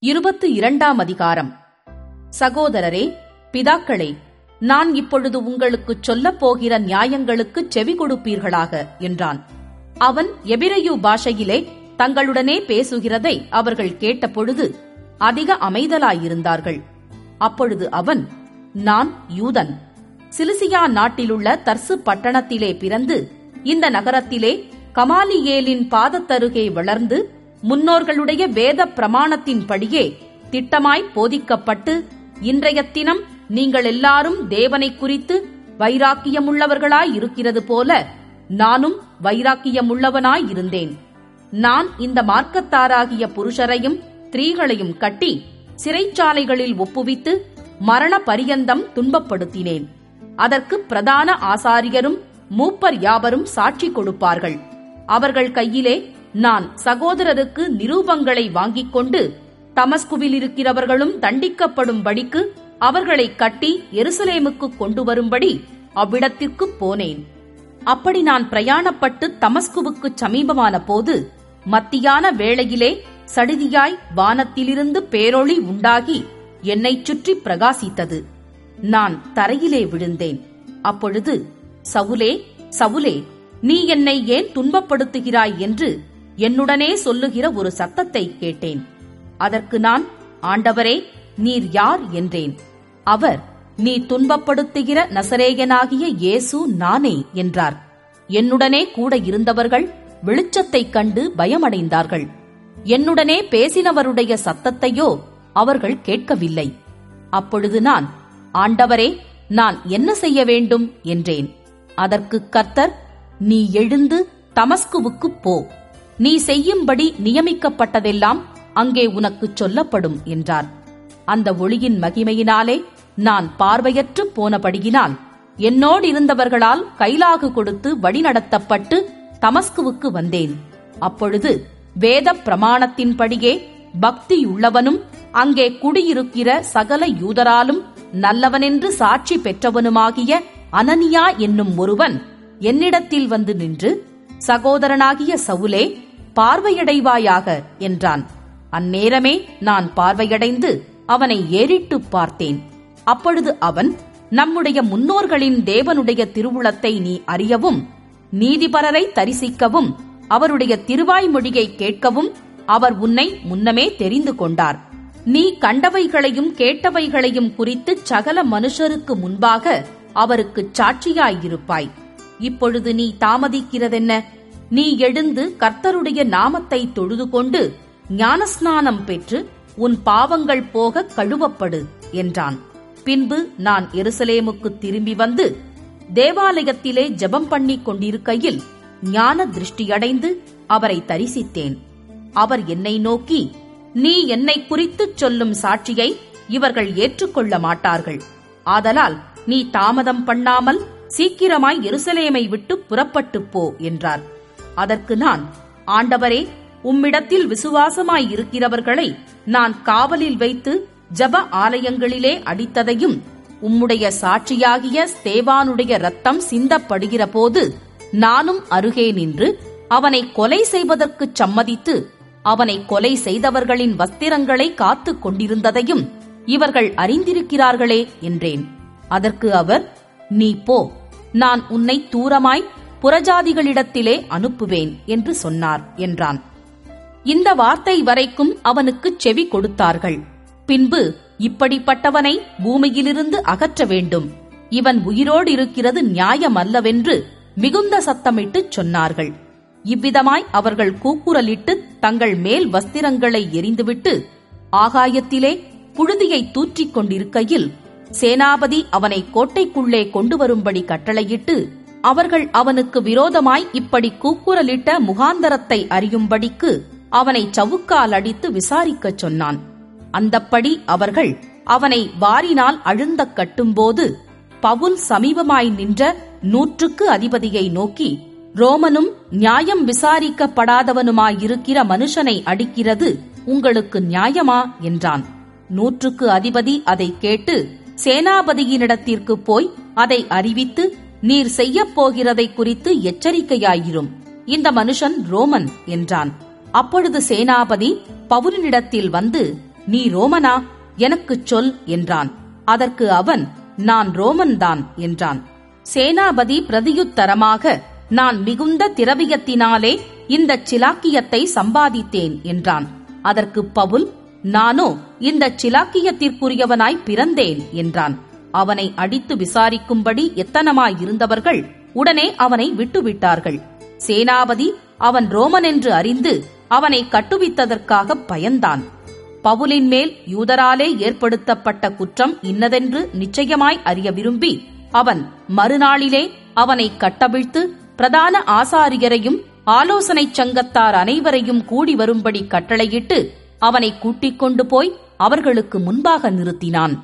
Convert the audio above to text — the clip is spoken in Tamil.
இருபத்து இரண்டாம் அதிகாரம். சகோதரரே பிதாக்களே நான் இப்பொழுது உங்களுக்குச் சொல்லப் போகிற நியாயங்களுக்குச் செவி கொடுப்பீர்களாக என்றான். அவன் எபிரயு பாஷையிலே தங்களுடனே பேசுகிறதை அவர்கள் கேட்டபொழுது அதிக அமைதலாயிருந்தார்கள். அப்பொழுது அவன் நான் யூதன். சிலிசியா நாட்டிலுள்ள தர்சு பட்டணத்திலே பிறந்து இந்த நகரத்திலே கமாலியேலின் பாதத்தருகே வளர்ந்து முன்னோர்களுடைய வேத பிரமாணத்தின்படியே திட்டமாய் போதிக்கப்பட்டு இன்றைய தினம் நீங்கள் எல்லாரும் தேவனை குறித்து வைராக்கியமுள்ளவர்களாய் இருக்கிறது போல நானும் வைராக்கியமுள்ளவனாய் இருந்தேன். நான் இந்த மார்க்கத்தாராகிய புருஷரையும் ஸ்திரீகளையும் கட்டி சிறைச்சாலைகளில் ஒப்புவித்து மரண பரியந்தம் துன்பப்படுத்தினேன். அதற்கு பிரதான ஆசாரியரும் மூப்பர் யாவரும் சாட்சி கொடுப்பார்கள். அவர்கள் கையிலே நான் சகோதரருக்கு நிரூபங்களை வாங்கிக் கொண்டு தமஸ்குவில் இருக்கிறவர்களும் தண்டிக்கப்படும்படிக்கு அவர்களை கட்டி எருசலேமுக்கு கொண்டு வரும்படி அவ்விடத்திற்கு போனேன். அப்படி நான் பிரயாணப்பட்டு தமஸ்குவுக்குச் சமீபமான போது மத்தியான வேளையிலே சடிதியாய் வானத்திலிருந்து பேரொளி உண்டாகி என்னைச் சுற்றி பிரகாசித்தது. நான் தரையிலே விழுந்தேன். அப்பொழுது சவுலே சவுலே நீ என்னை ஏன் துன்பப்படுத்துகிறாய்? என்று என்னுடனே சொல்லுகிற ஒரு சத்தத்தை கேட்டேன். அதற்கு நான் ஆண்டவரே நீர் யார்? என்றேன். அவர் நீ துன்பப்படுத்துகிற நசரேயனாகிய இயேசு நானே என்றார். என்னுடனே கூட இருந்தவர்கள் வெளிச்சத்தைக் கண்டு பயமடைந்தார்கள். என்னுடனே பேசினவருடைய சத்தத்தையோ அவர்கள் கேட்கவில்லை. அப்பொழுது நான் ஆண்டவரே நான் என்ன செய்ய வேண்டும்? என்றேன். அதற்கு கர்த்தர் நீ எழுந்து தமஸ்குவுக்குப் போ. நீ செய்யும்படி நியமிக்கப்பட்டதெல்லாம் அங்கே உனக்குச் சொல்லப்படும் என்றார். அந்த ஒளியின் மகிமையினாலே நான் பார்வையற்று போனபடியினால் என்னோடிருந்தவர்களால் கைலாகு கொடுத்து வழிநடத்தப்பட்டு தமஸ்குவுக்கு வந்தேன். அப்பொழுது வேத பிரமாணத்தின்படியே பக்தியுள்ளவனும் அங்கே குடியிருக்கிற சகல யூதராலும் நல்லவனென்று சாட்சி பெற்றவனுமாகிய அனனியா என்னும் ஒருவன் என்னிடத்தில் வந்து நின்று சகோதரனாகிய சவுலே பார்வையடைவாயாக என்றான். அந்நேரமே நான் பார்வையடைந்து அவனை ஏறிட்டுப் பார்த்தேன். அப்பொழுது அவன் நம்முடைய முன்னோர்களின் தேவனுடைய திருவுளத்தை நீ அறியவும் நீதிபரரை தரிசிக்கவும் அவருடைய திருவாய்மொழியை கேட்கவும் அவர் உன்னை முன்னமே தெரிந்து கொண்டார். நீ கண்டவைகளையும் கேட்டவைகளையும் குறித்து சகல மனுஷருக்கு முன்பாக அவருக்கு சாட்சியாயிருப்பாய். இப்பொழுது நீ தாமதிக்கிறதென்ன? நீ எழுந்து கர்த்தருடைய நாமத்தை தொழுது கொண்டு ஞானஸ்நானம் பெற்று உன் பாவங்கள் போக கழுவப்படு என்றான். பின்பு நான் எருசலேமுக்கு திரும்பி வந்து தேவாலயத்திலே ஜெபம் பண்ணிக் கொண்டிருக்கையில் ஞான திருஷ்டியடைந்து அவரை தரிசித்தேன். அவர் என்னை நோக்கி நீ என்னை குறித்துச் சொல்லும் சாட்சியை இவர்கள் ஏற்றுக்கொள்ள மாட்டார்கள். ஆதலால் நீ தாமதம் பண்ணாமல் சீக்கிரமாய் எருசலேமை விட்டு புறப்பட்டுப் போ என்றார். அதற்கு நான் ஆண்டவரே உம்மிடத்தில் விசுவாசமாய் இருக்கிறவர்களை நான் காவலில் வைத்து ஜப ஆலயங்களிலே அடித்ததையும் உம்முடைய சாட்சியாகிய ஸ்தேவானுடைய ரத்தம் சிந்தப்படுகிற போது நானும் அருகே நின்று அவனை கொலை செய்வதற்குச் சம்மதித்து அவனை கொலை செய்தவர்களின் வஸ்திரங்களை காத்துக் கொண்டிருந்ததையும் இவர்கள் அறிந்திருக்கிறார்களே என்றேன். அதற்கு அவர் நீ போ நான் உன்னை தூரமாய் புறஜாதிகளிடத்திலே அனுப்புவேன் என்று சொன்னார் என்றான். இந்த வார்த்தை வரைக்கும் அவனுக்குச் செவி கொடுத்தார்கள். பின்பு இப்படிப்பட்டவனை பூமியிலிருந்து அகற்ற வேண்டும். இவன் உயிரோடு இருக்கிறது நியாயமல்லவென்று மிகுந்த சத்தமிட்டுச் சொன்னார்கள். இவ்விதமாய் அவர்கள் கூக்குரலிட்டு தங்கள் மேல் வஸ்திரங்களை எரிந்துவிட்டு ஆகாயத்திலே புழுதியை தூற்றிக் கொண்டிருக்கையில் சேனாபதி அவனை கோட்டைக்குள்ளே கொண்டு வரும்படி கட்டளையிட்டு அவர்கள் அவனுக்கு விரோதமாய் இப்படி கூக்குரலிட்ட முகாந்தரத்தை அறியும்படிக்கு அவனை சவுக்கால் அடித்து விசாரிக்கச் சொன்னான். அந்தப்படி அவர்கள் அவனை வாரினால் அழுந்தக் கட்டும்போது பவுல் சமீபமாய் நின்ற நூற்றுக்கு அதிபதியை நோக்கி ரோமனும் நியாயம் விசாரிக்கப்படாதவனுமாயிருக்கிற மனுஷனை அடிக்கிறது உங்களுக்கு நியாயமா? என்றான். நூற்றுக்கு அதிபதி அதை கேட்டு சேனாபதியினிடத்திற்கு போய் அதை அறிவித்து நீர் செய்யப் போகிறதை குறித்து எச்சரிக்கையாயிரும். இந்த மனுஷன் ரோமன் என்றான். அப்பொழுது சேனாபதி பவுலினிடத்தில் வந்து நீ ரோமனா? எனக்குச் சொல் என்றான். அதற்கு அவன் நான் ரோமன்தான் என்றான். சேனாபதி பிரதியுத்தரமாக நான் மிகுந்த திரவியத்தினாலே இந்த சிலாக்கியத்தை சம்பாதித்தேன் என்றான். அதற்கு பவுல் நானோ இந்த சிலாக்கியத்திற்குரியவனாய் பிறந்தேன் என்றான். அவனை அடித்து விசாரிக்கும்படி எத்தனமாயிருந்தவர்கள் உடனே அவனை விட்டுவிட்டார்கள். சேனாபதி அவன் ரோமன் என்று அறிந்து அவனை கட்டுவித்ததற்காக பயந்தான். பவுலின் மேல் யூதராலே ஏற்படுத்தப்பட்ட குற்றம் இன்னதென்று நிச்சயமாய் அறிய விரும்பி அவன் மறுநாளிலே அவனை கட்டவிழ்த்து பிரதான ஆசாரியரையும் ஆலோசனைச் சங்கத்தார் அனைவரையும் கூடி வரும்படி கட்டளையிட்டு அவனை கூட்டிக் கொண்டு போய் அவர்களுக்கு முன்பாக நிறுத்தினான்.